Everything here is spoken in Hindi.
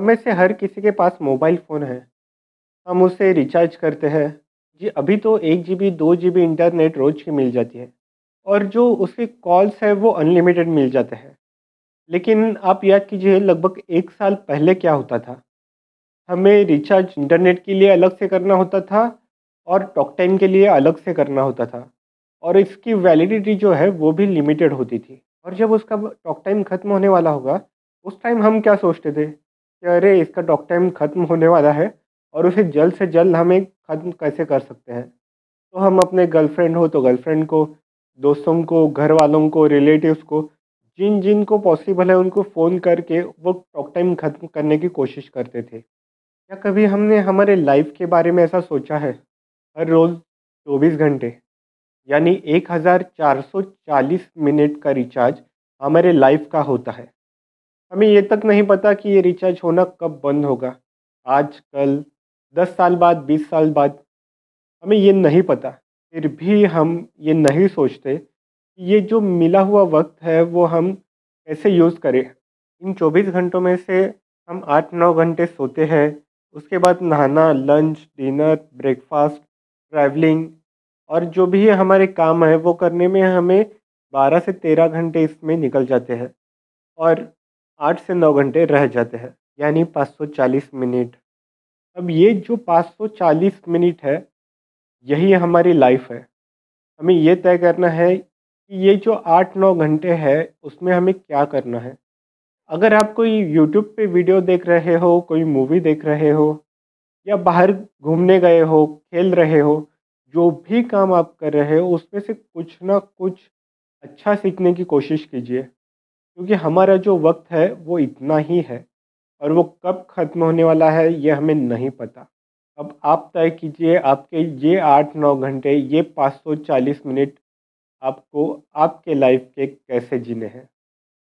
हम में से हर किसी के पास मोबाइल फ़ोन है। हम उसे रिचार्ज करते हैं। जी, अभी तो एक जी बी दो जी बी इंटरनेट रोज़ की मिल जाती है और जो उसके कॉल्स है वो अनलिमिटेड मिल जाते हैं। लेकिन आप याद कीजिए लगभग एक साल पहले क्या होता था? हमें रिचार्ज इंटरनेट के लिए अलग से करना होता था और टॉक टाइम के लिए अलग से करना होता था और इसकी वैलिडिटी जो है वो भी लिमिटेड होती थी और जब उसका टॉक टाइम ख़त्म होने वाला होगा, उस टाइम हम क्या सोचते थे कि अरे इसका टॉक टाइम ख़त्म होने वाला है और उसे जल्द से जल्द हमें ख़त्म कैसे कर सकते हैं। तो हम अपने गर्लफ्रेंड हो तो गर्लफ्रेंड को, दोस्तों को, घर वालों को, रिलेटिव्स को, जिन-जिन को पॉसिबल है उनको फ़ोन करके वो टॉक टाइम ख़त्म करने की कोशिश करते थे। क्या कभी हमने हमारे लाइफ़ के बारे में ऐसा सोचा है? हर रोज़ 24 घंटे यानी 1440 मिनट का रिचार्ज हमारे लाइफ़ का होता है। हमें ये तक नहीं पता कि ये रिचार्ज होना कब बंद होगा। आज, कल, 10 साल बाद, 20 साल बाद, हमें ये नहीं पता। फिर भी हम ये नहीं सोचते कि ये जो मिला हुआ वक़्त है वो हम कैसे यूज़ करें। इन 24 घंटों में से हम 8-9 घंटे सोते हैं, उसके बाद नहाना, लंच, डिनर, ब्रेकफ़ास्ट, ट्रैवलिंग और जो भी हमारे काम हैं वो करने में हमें 12 से 13 घंटे इसमें निकल जाते हैं और 8 से नौ घंटे रह जाते हैं, यानी 540 मिनट। अब ये जो 540 मिनट है, यही हमारी लाइफ़ है। हमें ये तय करना है कि ये जो 8-9 घंटे है उसमें हमें क्या करना है। अगर आप कोई यूट्यूब पे वीडियो देख रहे हो, कोई मूवी देख रहे हो या बाहर घूमने गए हो, खेल रहे हो, जो भी काम आप कर रहे हो उसमें से कुछ ना कुछ अच्छा सीखने की कोशिश कीजिए। क्योंकि हमारा जो वक़्त है वो इतना ही है और वो कब ख़त्म होने वाला है ये हमें नहीं पता। अब आप तय कीजिए आपके ये 8-9 घंटे, ये 540 मिनट आपको आपके लाइफ़ के कैसे जीने हैं।